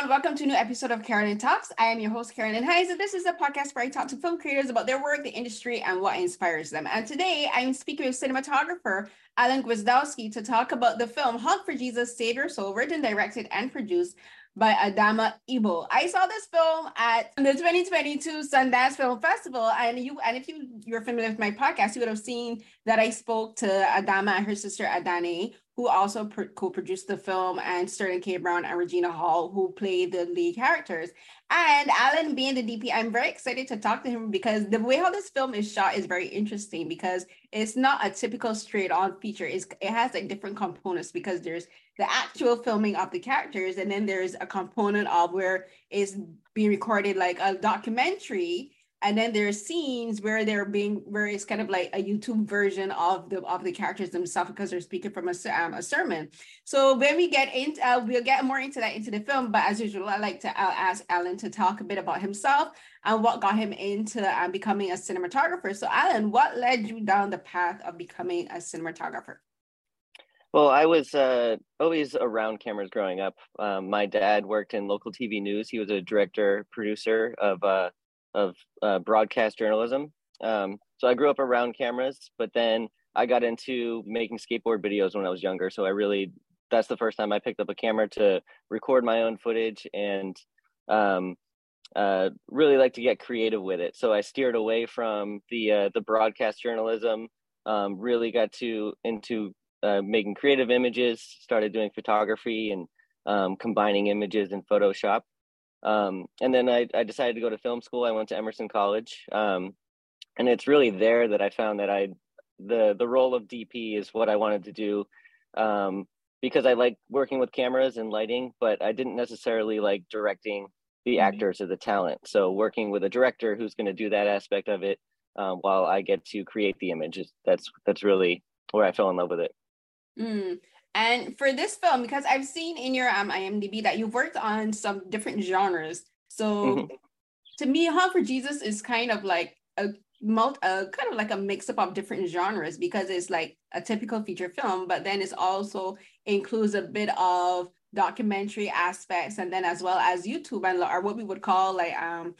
everyone. Welcome to a new episode of Carolyn Talks. I am your host, Carolyn Hayes, and this is a podcast where I talk to film creators about their work, the industry, and what inspires them. And today I'm speaking with cinematographer Alan Gwizdowski to talk about the film Honk for Jesus, Save Your Soul, written, directed, and produced by Adamma Ebo. I saw this film at the 2022 Sundance Film Festival, and you and if you you're familiar with my podcast, you would have seen that I spoke to Adamma and her sister Adanne, who also co-produced the film, and Sterling K. Brown and Regina Hall, who played the lead characters. And Alan being the DP, I'm very excited to talk to him because the way how this film is shot is very interesting because it's not a typical straight-on feature. It's, it has like different components because there's the actual filming of the characters, and then there's a component of where it's being recorded like a documentary and then there's scenes where they're being where it's kind of like a youtube version of the of the characters themselves because they're speaking from a, um, a sermon. So when we get into uh, we'll get more into that into the film but as usual i like to uh, ask alan to talk a bit about himself and what got him into um, becoming a cinematographer. So alan what led you down the path of becoming a cinematographer well, I was uh, always around cameras growing up. Um, my dad worked in local TV news. He was a director, producer of uh, of uh, broadcast journalism. Um, so I grew up around cameras, but then I got into making skateboard videos when I was younger. So I really, that's the first time I picked up a camera to record my own footage and um, uh, really like to get creative with it. So I steered away from the uh, the broadcast journalism. Um, really got to into uh, making creative images. Started doing photography and um, combining images in Photoshop. Um, and then I, I decided to go to film school. I went to Emerson College. Um, and it's really there that I found that I, the, the role of DP is what I wanted to do. Um, because I like working with cameras and lighting, but I didn't necessarily like directing the mm-hmm. actors or the talent. So working with a director who's going to do that aspect of it, um, while I get to create the images, that's that's really where I fell in love with it. Mm. And for this film, because I've seen in your um, IMDb that you've worked on some different genres. So mm-hmm. to me, Honk for Jesus is kind of like a multi, uh, kind of like a mix up of different genres because it's like a typical feature film, but then it's also includes a bit of documentary aspects and then as well as YouTube and or what we would call like um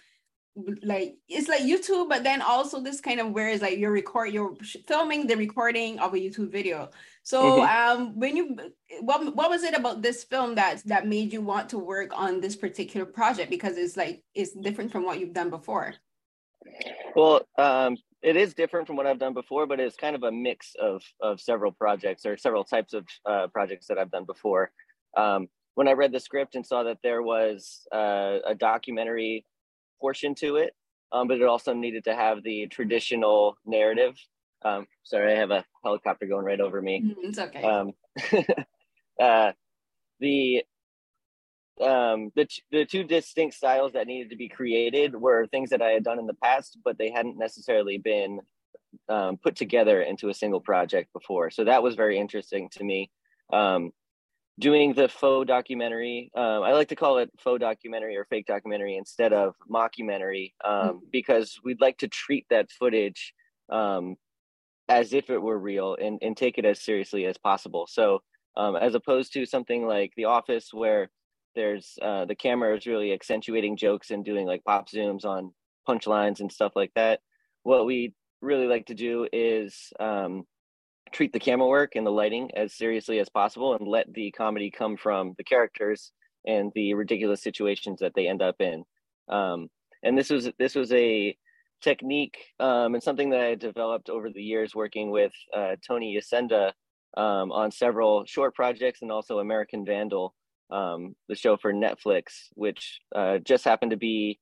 like it's like YouTube, but then also this kind of where is like you're record you're filming the recording of a YouTube video. So mm-hmm. um when you what what was it about this film that that made you want to work on this particular project because it's like it's different from what you've done before? Well, um it is different from what I've done before, but it's kind of a mix of of several projects or several types of uh, projects that I've done before. Um, when I read the script and saw that there was uh, a documentary portion to it, um, but it also needed to have the traditional narrative. Um, sorry, I have a helicopter going right over me. Mm-hmm, it's okay. Um, uh, the um, the the two distinct styles that needed to be created were things that I had done in the past, but they hadn't necessarily been um, put together into a single project before. So that was very interesting to me. Um, doing the faux documentary. Um, I like to call it faux documentary or fake documentary instead of mockumentary um, mm-hmm. because we'd like to treat that footage um, as if it were real and, and take it as seriously as possible. So, um, as opposed to something like The Office, where there's uh, the camera is really accentuating jokes and doing like pop zooms on punchlines and stuff like that. What we really like to do is um, treat the camera work and the lighting as seriously as possible and let the comedy come from the characters and the ridiculous situations that they end up in. Um, and this was this was a technique um, and something that I developed over the years working with uh, Tony Yacenda um, on several short projects and also American Vandal, um, the show for Netflix, which uh, just happened to be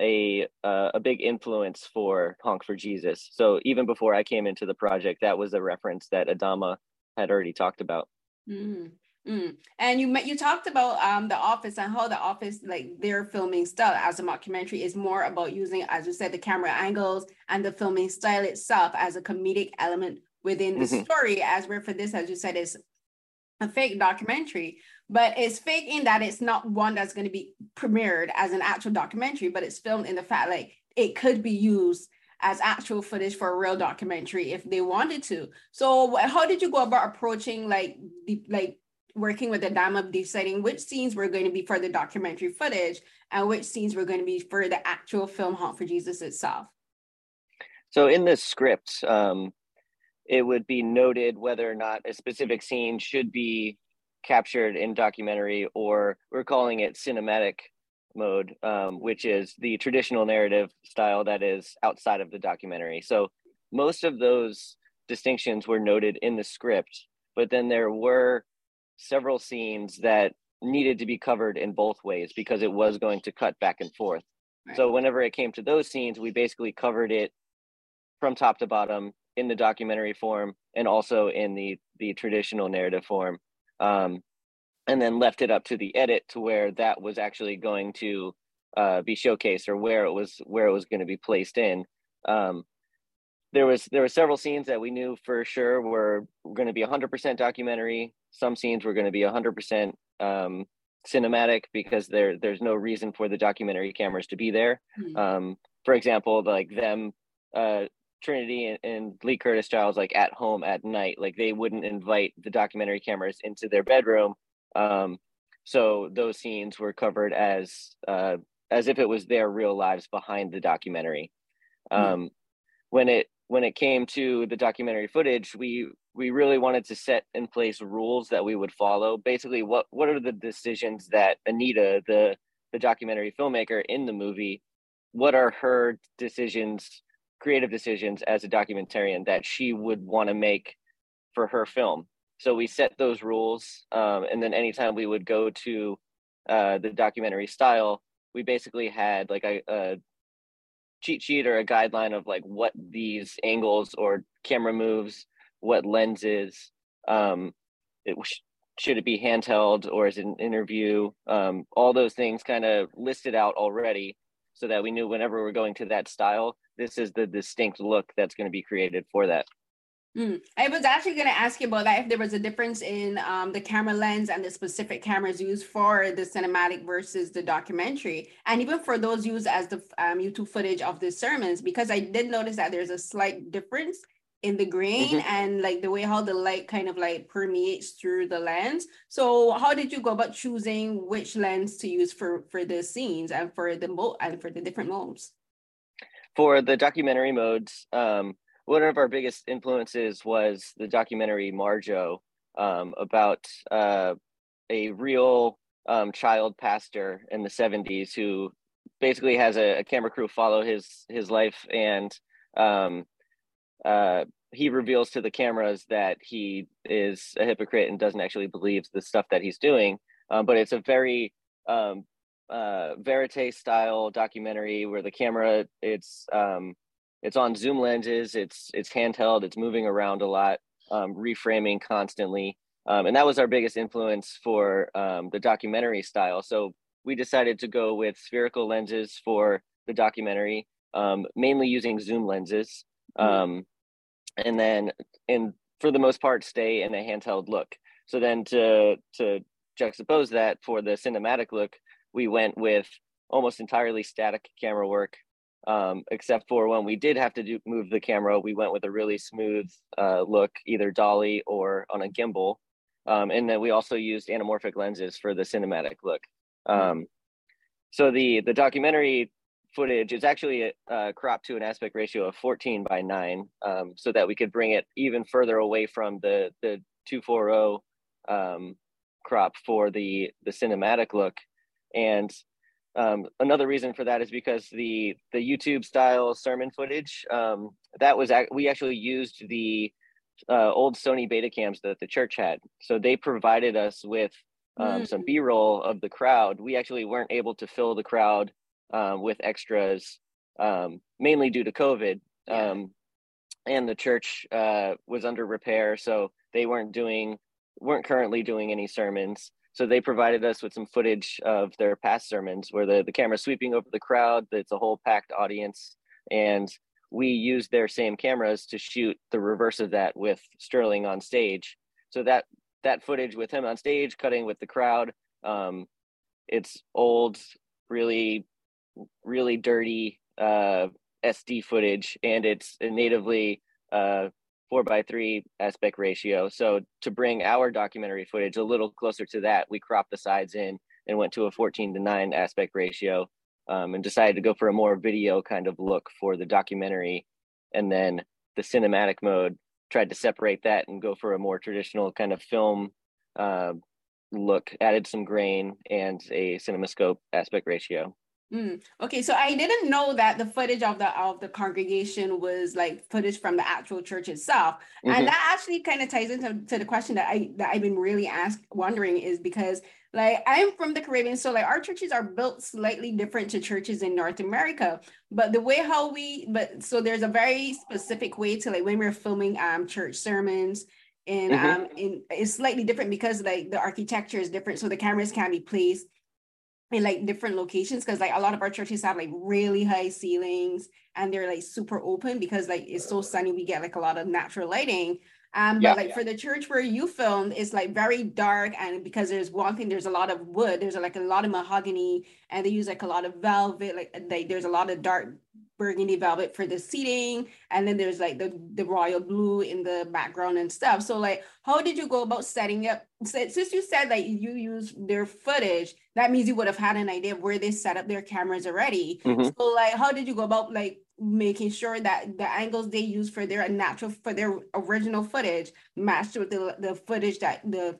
a uh, a big influence for Honk for Jesus. So even before I came into the project, that was a reference that Adamma had already talked about. Mm, mm. And you you talked about um, the Office and how the Office, like their filming style as a mockumentary, is more about using, as you said, the camera angles and the filming style itself as a comedic element within the mm-hmm. story. As where for this, as you said, is a fake documentary but it's fake in that it's not one that's going to be premiered as an actual documentary but it's filmed in the fact like it could be used as actual footage for a real documentary if they wanted to. So how did you go about approaching like the like working with Adamma deciding which scenes were going to be for the documentary footage and which scenes were going to be for the actual film Honk for Jesus itself? So in the script, um, it would be noted whether or not a specific scene should be captured in documentary or we're calling it cinematic mode, um, which is the traditional narrative style that is outside of the documentary. So most of those distinctions were noted in the script, but then there were several scenes that needed to be covered in both ways because it was going to cut back and forth. Right. So whenever it came to those scenes, we basically covered it from top to bottom in the documentary form and also in the the traditional narrative form. Um, and then left it up to the edit to where that was actually going to uh, be showcased or where it was where it was going to be placed in. Um, there was there were several scenes that we knew for sure were, were going to be 100% documentary. Some scenes were going to be 100% um, cinematic because there there's no reason for the documentary cameras to be there. Mm-hmm. Um, for example, like them uh, Trinity and, and, Lee Curtis Childs like at home at night, like they wouldn't invite the documentary cameras into their bedroom. Um, so those scenes were covered as uh, as if it was their real lives behind the documentary. Hmm. Um, mm When it when it came to the documentary footage, we we really wanted to set in place rules that we would follow. Basically, what what are the decisions that Anita, the the documentary filmmaker in the movie, what are her decisions, creative decisions as a documentarian that she would want to make for her film? So we set those rules, um, and then anytime we would go to uh, the documentary style, we basically had like a, a cheat sheet or a guideline of like what these angles or camera moves, what lenses, um, it, should it be handheld or is it an interview? Um, all those things kind of listed out already so that we knew whenever we're going to that style, this is the distinct look that's going to be created for that. Mm. I was actually going to ask you about that if there was a difference in um, the camera lens and the specific cameras used for the cinematic versus the documentary, and even for those used as the um, YouTube footage of the sermons, because I did notice that there's a slight difference in the grain mm-hmm. and like the way how the light kind of like permeates through the lens. So how did you go about choosing which lens to use for for the scenes and for the mode and for the different modes? For the documentary modes, um, one of our biggest influences was the documentary Marjoe um, about uh, a real um, child pastor in the 70s who basically has a, a, camera crew follow his his life and um, uh, he reveals to the cameras that he is a hypocrite and doesn't actually believe the stuff that he's doing. Um, but it's a very um, uh, verite style documentary where the camera it's um, it's on zoom lenses it's it's handheld it's moving around a lot um, reframing constantly. Um, and that was our biggest influence for um, the documentary style. So we decided to go with spherical lenses for the documentary um, mainly using zoom lenses. Mm-hmm. And then and for the most part stay in a handheld look so then to to juxtapose that for the cinematic look we went with almost entirely static camera work um, except for when we did have to do, move the camera, we went with a really smooth uh, look, either dolly or on a gimbal. Um, and then we also used anamorphic lenses for the cinematic look. Hmm. Um, so the the documentary footage is actually uh, cropped to an aspect ratio of 14 by 9 um, so that we could bring it even further away from the the 240 um, crop for the the cinematic look and um, another reason for that is because the the YouTube style sermon footage um, that was we actually used the uh, old Sony Beta cams that the church had, so they provided us with um, mm. some B roll of the crowd. We actually weren't able to fill the crowd um, with extras, um, mainly due to COVID, yeah. Um, and the church uh, was under repair, so they weren't doing weren't currently doing any sermons. So they provided us with some footage of their past sermons where the, the camera's sweeping over the crowd, it's a whole packed audience. And we used their same cameras to shoot the reverse of that with Sterling on stage. So that that footage with him on stage cutting with the crowd, um, it's old, really, really dirty uh, SD footage, and it's natively uh, four by three aspect ratio. So to bring our documentary footage a little closer to that, we cropped the sides in and went to a 14 to 9 aspect ratio um, and decided to go for a more video kind of look for the documentary. And then the cinematic mode tried to separate that and go for a more traditional kind of film uh, look, added some grain and a cinemascope aspect ratio. Mm. Okay, so I didn't know that the footage of the of the congregation was like footage from the actual church itself, mm-hmm. and that actually kind of ties into to the question that I that I've been really asked wondering is because like I'm from the Caribbean, so like our churches are built slightly different to churches in North America, but the way how we but so there's a very specific way to like when we're filming um church sermons and mm-hmm. um and it's slightly different because like the architecture is different, so the cameras can be placed in like different locations because like a lot of our churches have like really high ceilings and they're like super open because like it's so sunny we get like a lot of natural lighting um yeah, but like yeah. for the church where you filmed it's like very dark and because there's one thing there's a lot of wood there's like a lot of mahogany and they use like a lot of velvet like, like there's a lot of dark burgundy velvet for the seating and then there's like the the royal blue in the background and stuff so like how did you go about setting up since you said like you use their footage that means you would have had an idea of where they set up their cameras already mm-hmm. so like how did you go about like making sure that the angles they use for their natural for their original footage matched with the, the footage that the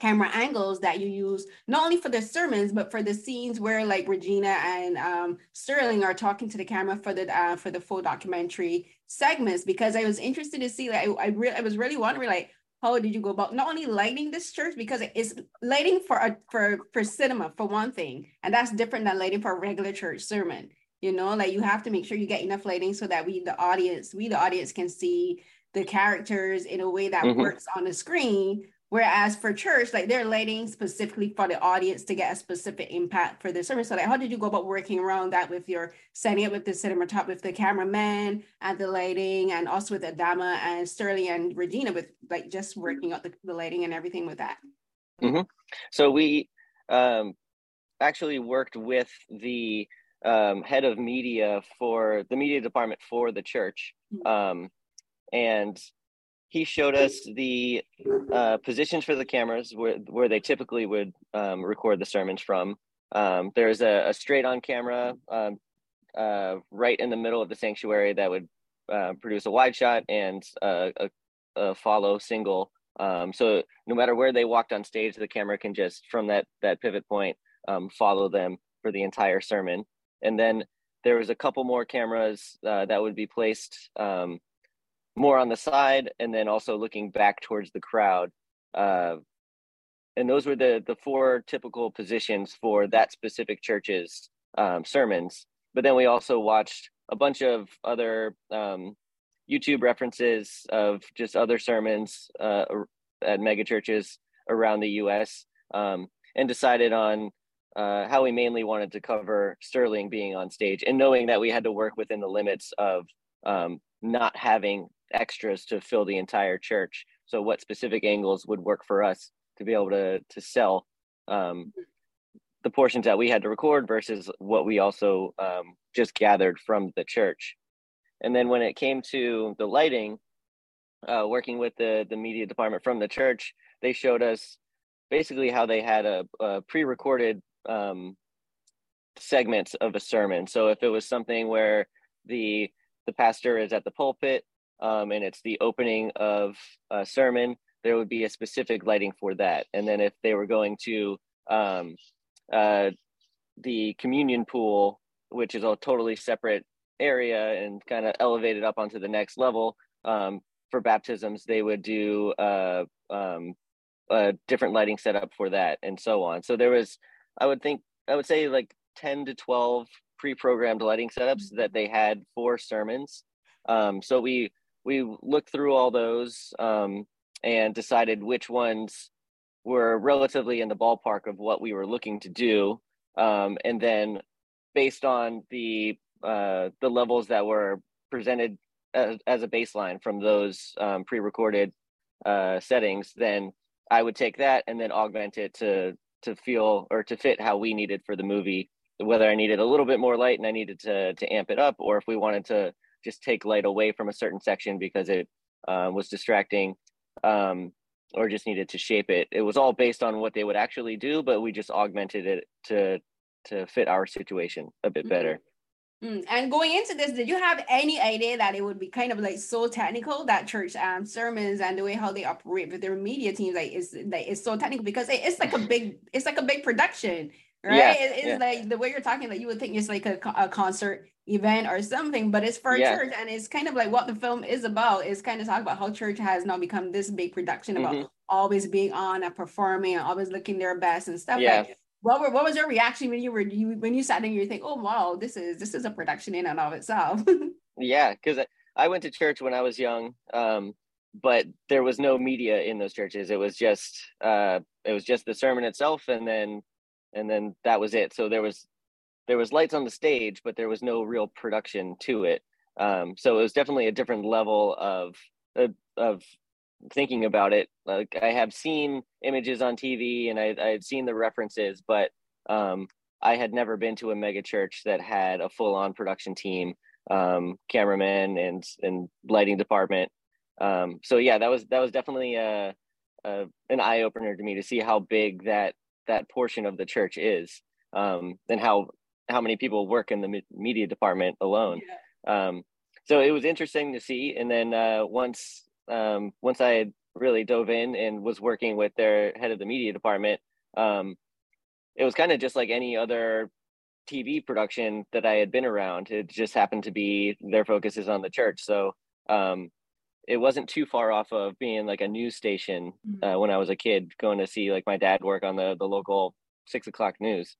camera angles that you use not only for the sermons but for the scenes where like Regina and um, Sterling are talking to the camera for the uh, for the full documentary segments because I was interested to see like I I, re- I was really wondering like how did you go about not only lighting this church because it's lighting for a for for cinema for one thing and that's different than lighting for a regular church sermon you know like you have to make sure you get enough lighting so that we the audience we the audience can see the characters in a way that mm-hmm. works on the screen Whereas for church, like they're lighting specifically for the audience to get a specific impact for the service. So like how did you go about working around that with your setting up with the cinematographer, with the cameraman and the lighting and also with Adamma and Sterling and Regina with like just working out the, the lighting and everything with that? Mm-hmm. So we um, actually worked with the um, head of media for the media department for the church. Mm-hmm. Um, and he showed us the uh, positions for the cameras where, where they typically would um, record the sermons from. Um, there's a, a, straight on camera um, uh, right in the middle of the sanctuary that would uh, produce a wide shot and a, a, follow single. Um, so no matter where they walked on stage, the camera can just from that that pivot point um, follow them for the entire sermon. And then there was a couple more cameras uh, that would be placed um, more on the side and then also looking back towards the crowd. Uh, and those were the the four typical positions for that specific church's um, sermons. But then we also watched a bunch of other um, YouTube references of just other sermons uh, at mega churches around the U.S. Um, and decided on uh, how we mainly wanted to cover Sterling being on stage, and knowing that we had to work within the limits of um, not having extras to fill the entire church. So what specific angles would work for us to be able to to sell um, the portions that we had to record versus what we also um, just gathered from the church. And then when it came to the lighting, uh, working with the the media department from the church, they showed us basically how they had a, a pre-recorded um, segments of a sermon. So if it was something where the the pastor is at the pulpit um, and it's the opening of a sermon, there would be a specific lighting for that. And then if they were going to um, uh, the communion pool, which is a totally separate area and kind of elevated up onto the next level um, for baptisms, they would do uh, um, a different lighting setup for that and so on. So there was, I would think, I would say like 10 to 12 pre-programmed lighting setups that they had for sermons. Um, so we we looked through all those um, and decided which ones were relatively in the ballpark of what we were looking to do, um, and then based on the uh, the levels that were presented as, as a baseline from those um, pre-recorded uh, settings, then I would take that and then augment it to to feel or to fit how we needed for the movie whether I needed a little bit more light and I needed to to amp it up, or if we wanted to just take light away from a certain section because it uh, was distracting, um, or just needed to shape it. It was all based on what they would actually do, but we just augmented it to to fit our situation a bit better. Mm-hmm. Mm. And going into this, did you have any idea that it would be kind of like so technical that church um, sermons and the way how they operate with their media teams like is like it's so technical because it's like a big it's like a big production, right? Yeah, it, it's yeah. like the way you're talking like you would think it's like a, a concert event or something, but it's for yeah. church and it's kind of like what the film is about. Is kind of talk about how church has now become this big production about mm-hmm. always being on and performing and always looking their best and stuff. Yeah. Like, what were what was your reaction when you were you when you sat and you think, oh wow, this is this is a production in and of itself. yeah, because I went to church when I was young, um, but there was no media in those churches. It was just uh, it was just the sermon itself, and then and then that was it. So there was there was lights on the stage, but there was no real production to it. Um, so it was definitely a different level of of, of thinking about it like i have seen images on tv and i i had seen the references but um i had never been to a mega church that had a full on production team um cameraman and and lighting department um so yeah that was that was definitely a, a an eye opener to me to see how big that that portion of the church is um and how how many people work in the media department alone yeah. um so it was interesting to see and then uh once um, once I had really dove in and was working with their head of the media department, um, it was kind of just like any other TV production that I had been around. It just happened to be their focus is on the church. So um, it wasn't too far off of being like a news station mm-hmm. uh, when I was a kid, going to see like my dad work on the the local six o'clock news.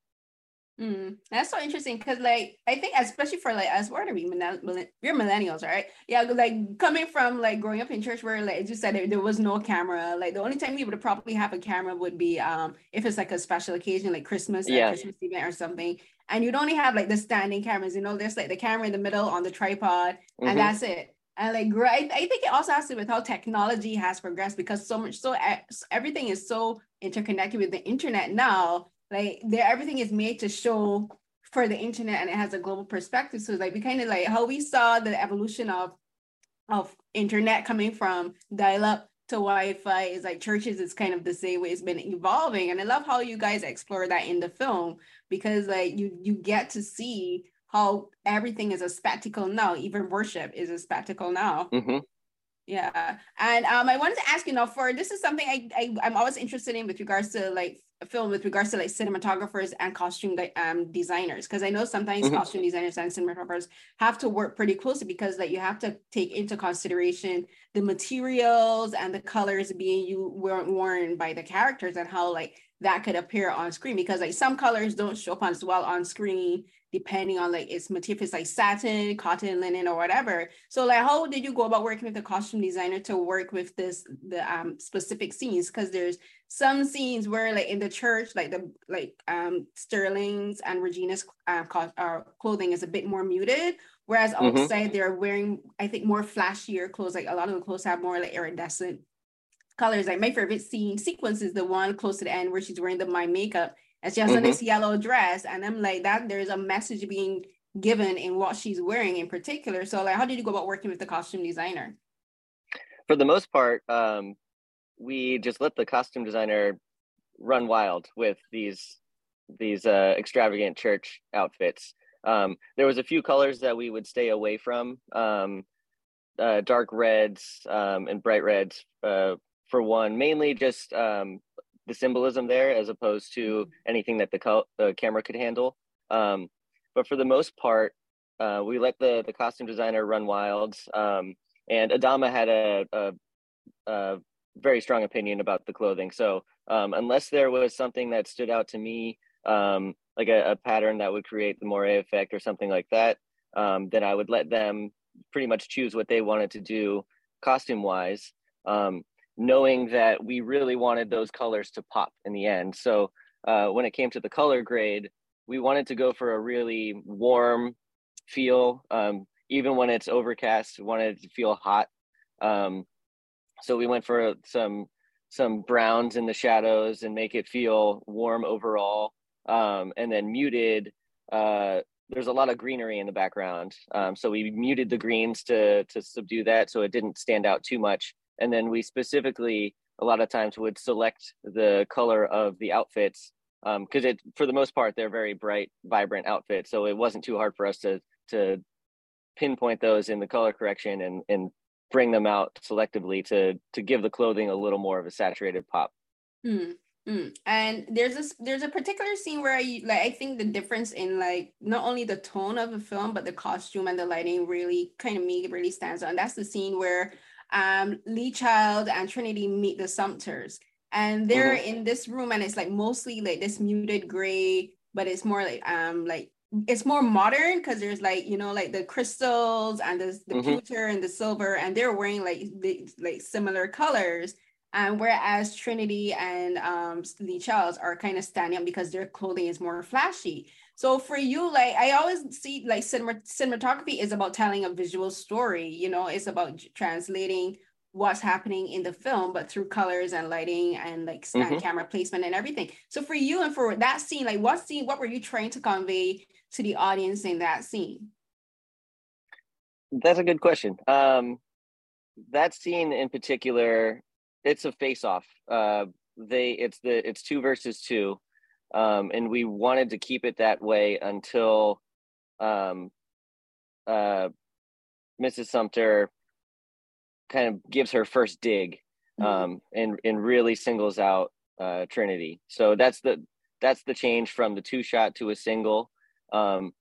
Mm, that's so interesting because, like, I think especially for like us, we're we we're millennials, right? Yeah, like coming from like growing up in church where, like, as you said, there, there was no camera. Like, the only time we would probably have a camera would be um if it's like a special occasion, like Christmas, yeah. Christmas event or something. And you'd only have like the standing cameras, you know, there's like the camera in the middle on the tripod, mm-hmm. and that's it. And like, right, I think it also has to do with how technology has progressed because so much, so everything is so interconnected with the internet now. Like there everything is made to show for the internet and it has a global perspective. So like we kind of like how we saw the evolution of of internet coming from dial-up to wi-fi is like churches is kind of the same way it's been evolving. And i love how you guys explore that in the film because like you you get to see how everything is a spectacle now. Even worship is a spectacle now. Mm-hmm. yeah. And um i wanted to ask you now for this is something I, I i'm always interested in with regards to like film with regards to like cinematographers and costume um, designers. Because i know sometimes mm-hmm. costume designers and cinematographers have to work pretty closely because like you have to take into consideration the materials and the colors being you worn by the characters and how like that could appear on screen. Because like some colors don't show up as well on screen depending on like its material, it's like satin, cotton, linen, or whatever. So like, how did you go about working with the costume designer to work with this the um specific scenes? Because there's some scenes where like in the church, like the like um Sterling's and Regina's uh, co- uh, clothing is a bit more muted, whereas mm-hmm. outside they're wearing I think more flashier clothes. Like a lot of the clothes have more like iridescent colors. Like my favorite scene sequence is the one close to the end where she's wearing the my makeup and she has mm-hmm. on this yellow dress, and I'm like that. There's a message being given in what she's wearing in particular. So like, how did you go about working with the costume designer? For the most part, um, we just let the costume designer run wild with these these uh, extravagant church outfits. Um, there was a few colors that we would stay away from, um, uh, dark reds um, and bright reds uh, for one, mainly just um, the symbolism there as opposed to mm-hmm. anything that the, co- the camera could handle. Um, but for the most part, uh, we let the the costume designer run wild. Um, and Adamma had a, a, a, very strong opinion about the clothing. So um, unless there was something that stood out to me, um, like a, a, pattern that would create the moire effect or something like that, um, then I would let them pretty much choose what they wanted to do costume wise. Um, knowing that we really wanted those colors to pop in the end. So uh, when it came to the color grade, we wanted to go for a really warm feel. Um, even when it's overcast, wanted it to feel hot. Um, so we went for some some browns in the shadows and make it feel warm overall. Um, and then muted uh, there's a lot of greenery in the background. Um, so we muted the greens to to subdue that so it didn't stand out too much. And then we specifically a lot of times would select the color of the outfits because um, it for the most part they're very bright, vibrant outfits. So it wasn't too hard for us to to pinpoint those in the color correction and and bring them out selectively to to give the clothing a little more of a saturated pop. Mm. Mm. And there's this there's a particular scene where I like I think the difference in like not only the tone of the film but the costume and the lighting really kind of me really stands out. And that's the scene where um Lee Child and Trinity meet the Sumpters. And they're mm-hmm. in this room and it's like mostly like this muted gray, but it's more like um like it's more modern because there's like you know like the crystals and the, the mm-hmm. pewter and the silver and they're wearing like the, like similar colors and whereas Trinity and um, Lee Charles are kind of standing up because their clothing is more flashy. So for you, like I always see, like cinema, cinematography is about telling a visual story. You know, it's about translating what's happening in the film, but through colors and lighting and like mm-hmm. camera placement and everything. So for you and for that scene, like what scene, what were you trying to convey to the audience in that scene? That's a good question. Um, that scene in particular it's a face off. Uh, they it's the it's two versus two, um, and we wanted to keep it that way until um, uh, Mrs. Sumpter kind of gives her first dig mm-hmm. um, and and really singles out uh, Trinity. So that's the that's the change from the two shot to a single, um,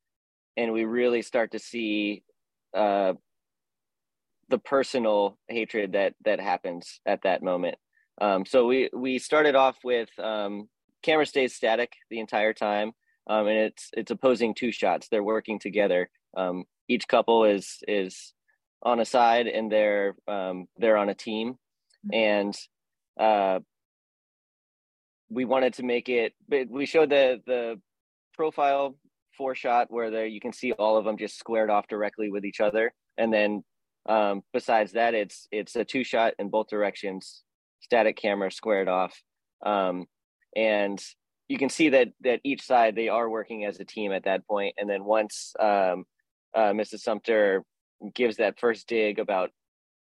and we really start to see uh, the personal hatred that that happens at that moment. Um, so we we started off with um, camera stays static the entire time, um, and it's it's opposing two shots. They're working together. Um, each couple is is on a side, and they're um, they're on a team, mm-hmm. and uh, we wanted to make it. We showed the the profile four shot where there you can see all of them just squared off directly with each other, and then um, besides that, it's it's a two shot in both directions, static camera squared off, um, and you can see that that each side they are working as a team at that point. And then once um, uh, Mrs. Sumpter gives that first dig about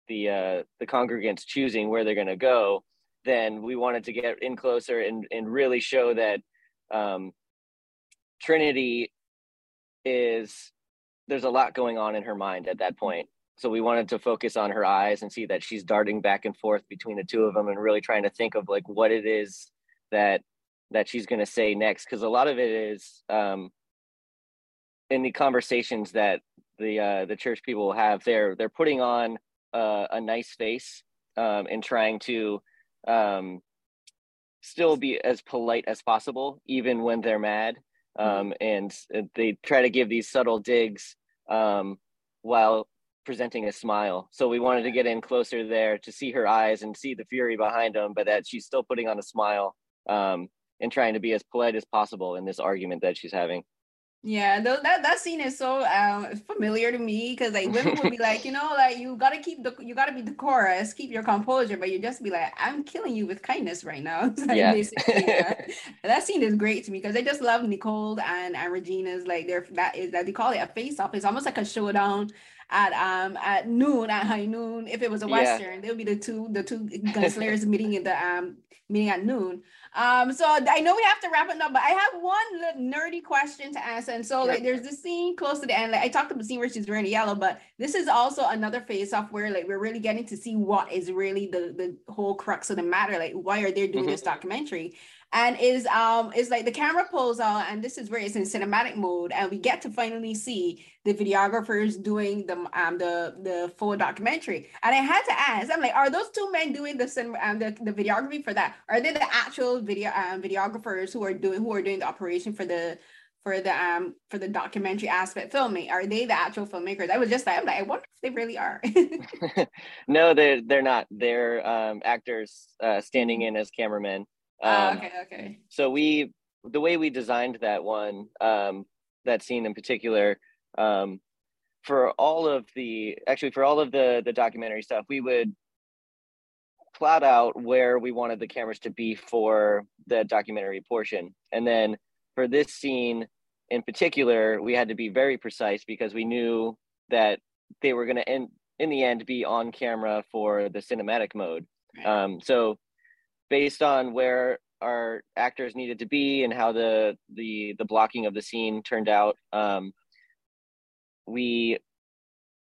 the uh, the congregants choosing where they're going to go, then we wanted to get in closer and and really show that um, Trinity is there's a lot going on in her mind at that point so we wanted to focus on her eyes and see that she's darting back and forth between the two of them and really trying to think of like what it is that that she's going to say next because a lot of it is um in the conversations that the uh the church people have they're they're putting on uh, a nice face um and trying to um still be as polite as possible even when they're mad mm-hmm. um and they try to give these subtle digs um while presenting a smile. So we wanted to get in closer there to see her eyes and see the fury behind them, but that she's still putting on a smile um, and trying to be as polite as possible in this argument that she's having. Yeah, th- that that scene is so um, familiar to me because like women would be like, you know, like you gotta keep the you gotta be decorous, keep your composure, but you just be like, I'm killing you with kindness right now. like, yeah. yeah. that scene is great to me because I just love Nicole and, and Regina's like their that is that they call it a face off. It's almost like a showdown at um at noon at high noon. If it was a western, yeah. they'll be the two the two gunslingers meeting in the um meeting at noon. Um, so I know we have to wrap it up, but I have one nerdy question to ask. And so like there's this scene close to the end. Like I talked about the scene where she's wearing yellow, but this is also another face off where like we're really getting to see what is really the the whole crux of the matter. Like why are they doing mm-hmm. this documentary? And is um is like the camera pulls out and this is where it's in cinematic mode and we get to finally see the videographers doing the um the the full documentary. And i had to ask i'm like are those two men doing the cinema um, the, the videography for that? Are they the actual video um, videographers who are doing who are doing the operation for the for the um for the documentary aspect filming? Are they the actual filmmakers? I was just like i'm like i wonder if they really are. No they're they're not. They're um actors uh standing in as cameramen Um, okay, okay. So we, the way we designed that one, um, that scene in particular, um, for all of the, actually for all of the the documentary stuff, we would plot out where we wanted the cameras to be for the documentary portion, and then for this scene, in particular, we had to be very precise because we knew that they were going to end in the end be on camera for the cinematic mode. Um, so based on where our actors needed to be and how the the the blocking of the scene turned out, um, we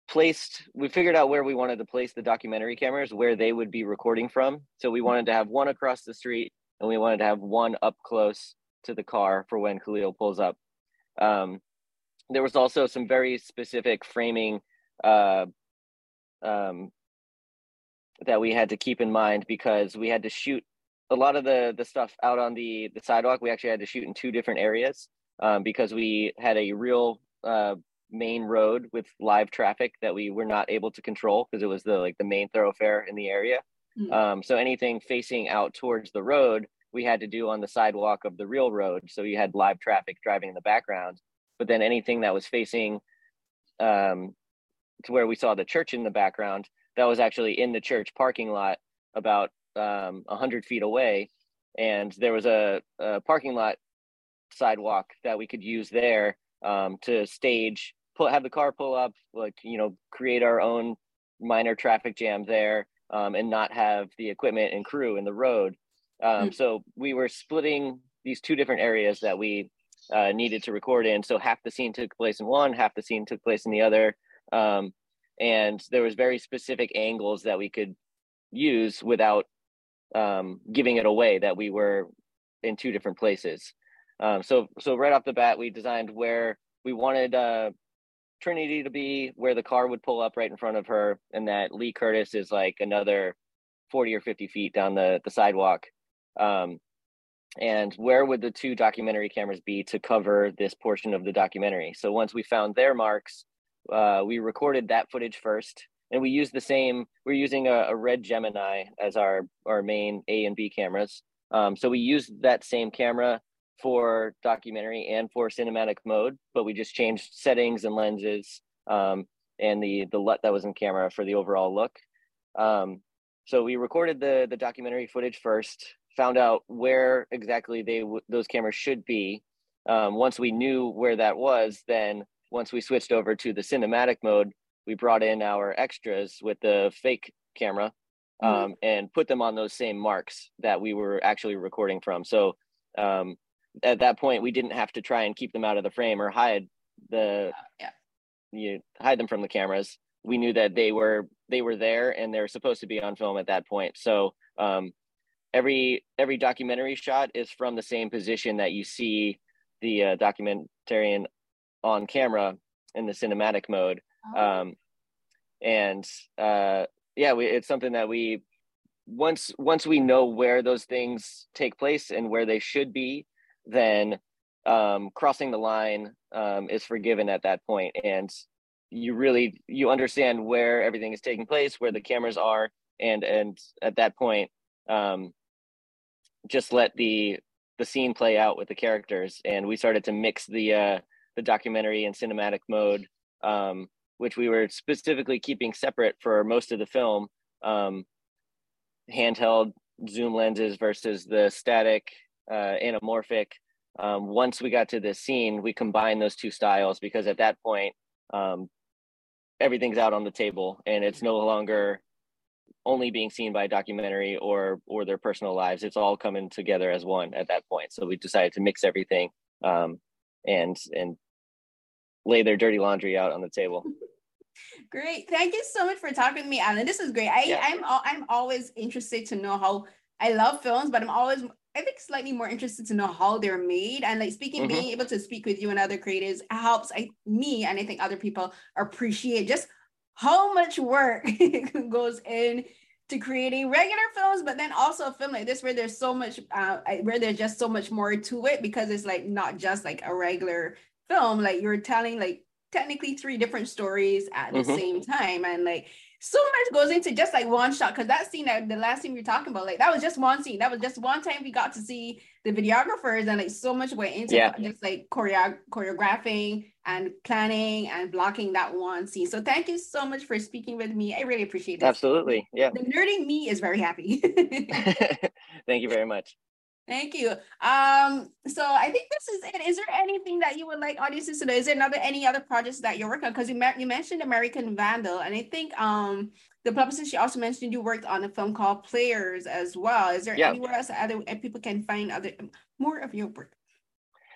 placed we figured out where we wanted to place the documentary cameras where they would be recording from. So we wanted to have one across the street and we wanted to have one up close to the car for when khalil pulls up. Um, there was also some very specific framing uh, um, that we had to keep in mind because we had to shoot a lot of the the stuff out on the the sidewalk we actually had to shoot in two different areas um, because we had a real uh, main road with live traffic that we were not able to control because it was the like the main thoroughfare in the area. Mm-hmm. Um, so anything facing out towards the road, we had to do on the sidewalk of the real road. So you had live traffic driving in the background. But then anything that was facing um, to where we saw the church in the background, that was actually in the church parking lot about um, 100 feet away. And there was a, a parking lot sidewalk that we could use there um, to stage pull have the car pull up, like you know, create our own minor traffic jam there, um, and not have the equipment and crew in the road. Um, mm. So we were splitting these two different areas that we uh, needed to record in. So half the scene took place in one, half the scene took place in the other, um, and there was very specific angles that we could use without um, giving it away that we were in two different places. Um, so so right off the bat, we designed where we wanted uh, Trinity to be where the car would pull up right in front of her, and that Lee Curtis is like another 40 or 50 feet down the, the sidewalk. Um, and where would the two documentary cameras be to cover this portion of the documentary? So once we found their marks, uh, we recorded that footage first, and we use the same. We're using a, a RED Gemini as our our main A and B cameras. Um, so we used that same camera for documentary and for cinematic mode, but we just changed settings and lenses um, and the the LUT that was in camera for the overall look. Um, so we recorded the the documentary footage first, found out where exactly they w- those cameras should be. Um, once we knew where that was, then once we switched over to the cinematic mode, we brought in our extras with the fake camera mm-hmm. um, and put them on those same marks that we were actually recording from. So um, at that point we didn't have to try and keep them out of the frame or hide the yeah. you hide them from the cameras we knew that they were they were there and they're supposed to be on film at that point so um, every every documentary shot is from the same position that you see the uh, documentarian on camera in the cinematic mode. Um, and uh, yeah we, it's something that we once once we know where those things take place and where they should be then um, crossing the line um, is forgiven at that point. And you really you understand where everything is taking place where the cameras are and and at that point um, just let the the scene play out with the characters. And we started to mix the uh, the documentary and cinematic mode um, which we were specifically keeping separate for most of the film um, handheld zoom lenses versus the static uh, anamorphic. Um, once we got to this scene, we combined those two styles because at that point, um, everything's out on the table and it's no longer only being seen by a documentary or or their personal lives. It's all coming together as one at that point. So we decided to mix everything um, and and lay their dirty laundry out on the table. Great. Thank you so much for talking to me, Alan. This is great. I, yeah. I'm I'm always interested to know how I love films, but I'm always I think slightly more interested to know how they're made and like speaking, mm-hmm. being able to speak with you and other creatives helps I, me and I think other people appreciate just how much work goes in to creating regular films, but then also a film like this where there's so much, uh, where there's just so much more to it because it's like not just like a regular film, like you're telling like technically three different stories at the mm-hmm. same time and like so much goes into just like one shot because that scene that the last scene we are talking about like that was just one scene. That was just one time we got to see the videographers and like so much went into yeah. just like choreo- choreographing and planning and blocking that one scene. So thank you so much for speaking with me. I really appreciate it absolutely. Yeah. The nerding me is very happy. Thank you very much Thank you. Um, so I think this is it. Is there anything that you would like audiences to know? Is there another any other projects that you're working on? Because you, you mentioned American Vandal, and I think um the publicist she also mentioned you worked on a film called Players as well. Is there yeah. anywhere else other people can find other more of your work?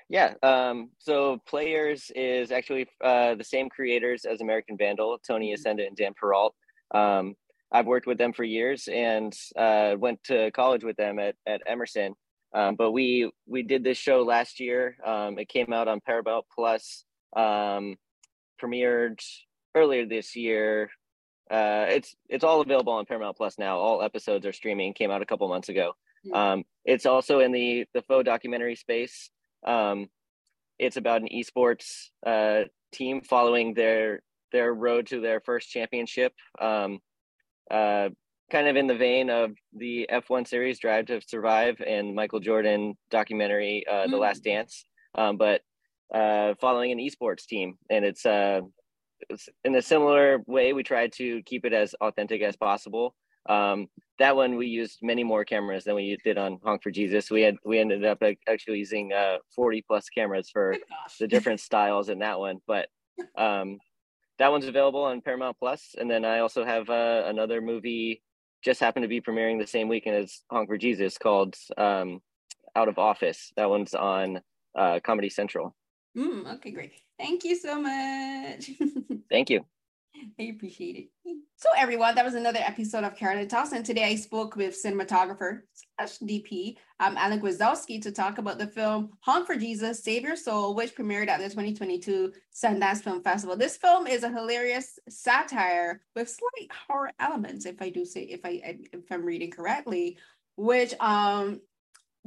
Yeah. Um, so Players is actually uh, the same creators as American Vandal, Tony mm-hmm. Yacenda and Dan Perrault. Um, I've worked with them for years and uh, went to college with them at, at Emerson. Um, but we we did this show last year. Um, it came out on Paramount Plus. Um, premiered earlier this year. Uh, it's it's all available on Paramount Plus now. All episodes are streaming. Came out a couple months ago. Um, it's also in the the faux documentary space. Um, it's about an esports uh, team following their their road to their first championship. Um, uh, kind of in the vein of the F1 series Drive to Survive and Michael Jordan documentary uh, mm. The Last mm. Dance, um, but uh, following an esports team, and it's, uh, it's in a similar way. We tried to keep it as authentic as possible. Um, that one we used many more cameras than we did on Honk for Jesus. We had we ended up actually using uh, 40 plus cameras for oh the different styles in that one, but um, that one's available on Paramount Plus. And then I also have uh, another movie just happened to be premiering the same weekend as Honk for Jesus called um, Out of Office. That one's on uh, Comedy Central. Mm, okay, great. Thank you so much. Thank you. I appreciate it. So everyone, that was another episode of Carolyn Talks. And today I spoke with cinematographer slash DP, um, Alan Gwizdowski to talk about the film Honk for Jesus, Save Your Soul, which premiered at the 2022 Sundance Film Festival. This film is a hilarious satire with slight horror elements, if I do say, if I if I'm reading correctly, which um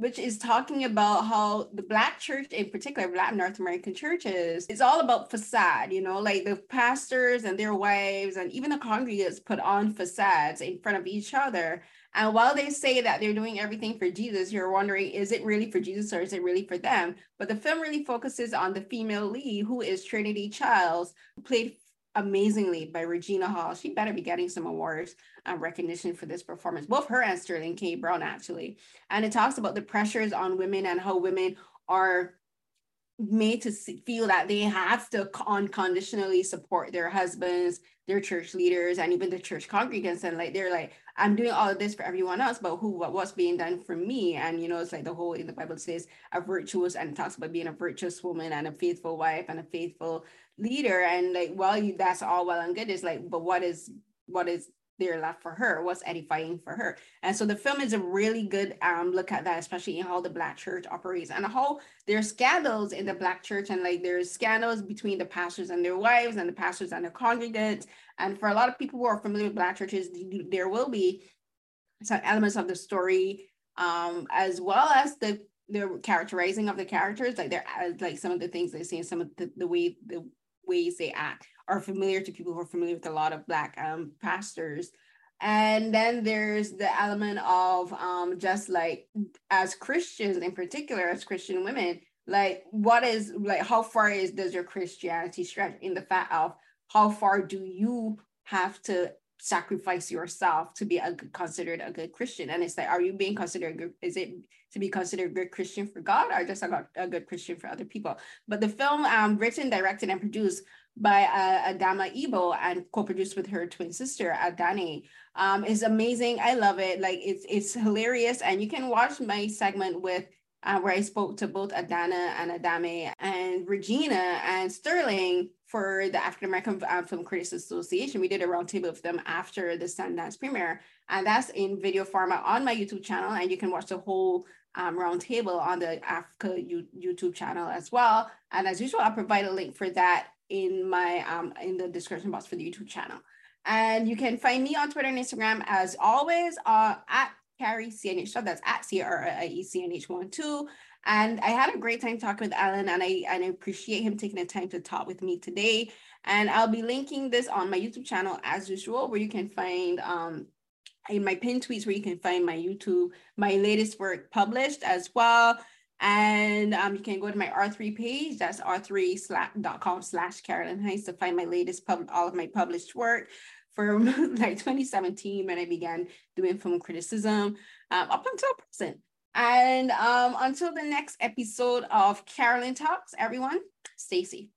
which is talking about how the black church in particular black north american churches is all about facade you know like the pastors and their wives and even the congregants put on facades in front of each other. And while they say that they're doing everything for jesus you're wondering is it really for jesus or is it really for them? But the film really focuses on the female lead who is trinity childs who played amazingly by Regina Hall. She better be getting some awards and recognition for this performance, both her and Sterling K. Brown, actually. And it talks about the pressures on women and how women are made to feel that they have to unconditionally support their husbands, their church leaders, and even the church congregants. And like they're like, I'm doing all of this for everyone else, but who what, what's being done for me? And you know, it's like the whole in the Bible says a virtuous and talks about being a virtuous woman and a faithful wife and a faithful leader. And like, well, you that's all well and good. Is like, but what is what is there left for her what's edifying for her and so the film is a really good um, look at that especially in how the black church operates and how there's scandals in the black church and like there's scandals between the pastors and their wives and the pastors and their congregants and for a lot of people who are familiar with black churches there will be some elements of the story um, as well as the the characterizing of the characters like they're like some of the things they say and some of the, the way the ways they act are familiar to people who are familiar with a lot of Black um, pastors. And then there's the element of um, just like as Christians, in particular, as Christian women, like what is like how far is does your Christianity stretch in the fact of how far do you have to sacrifice yourself to be a considered a good Christian? And it's like, are you being considered good? Is it to be considered a good Christian for God or just a, a good Christian for other people? But the film, um, written, directed, and produced by uh, Adamma Ebo and co-produced with her twin sister Adanne um, is amazing. I love it. Like it's it's hilarious, and you can watch my segment with uh, where I spoke to both Adanne and Adamma and Regina and Sterling for the African American uh, Film Critics Association. We did a roundtable with them after the Sundance premiere, and that's in video format on my YouTube channel, and you can watch the whole um, roundtable on the Africa U- YouTube channel as well. And as usual, I'll provide a link for that in my um in the description box for the YouTube channel. And you can find me on Twitter and Instagram as always uh, at Carrie CNH. That's at C R I E C N H one two. And I had a great time talking with Alan, and I and I appreciate him taking the time to talk with me today. And I'll be linking this on my YouTube channel as usual, where you can find um in my pinned tweets where you can find my YouTube, my latest work published as well. And um, you can go to my R3 page. That's r3.com slash Carolyn Hines to find my latest, pub- all of my published work from like 2017 when I began doing film criticism um, up until present. And um, until the next episode of Carolyn Talks, everyone, Stacy.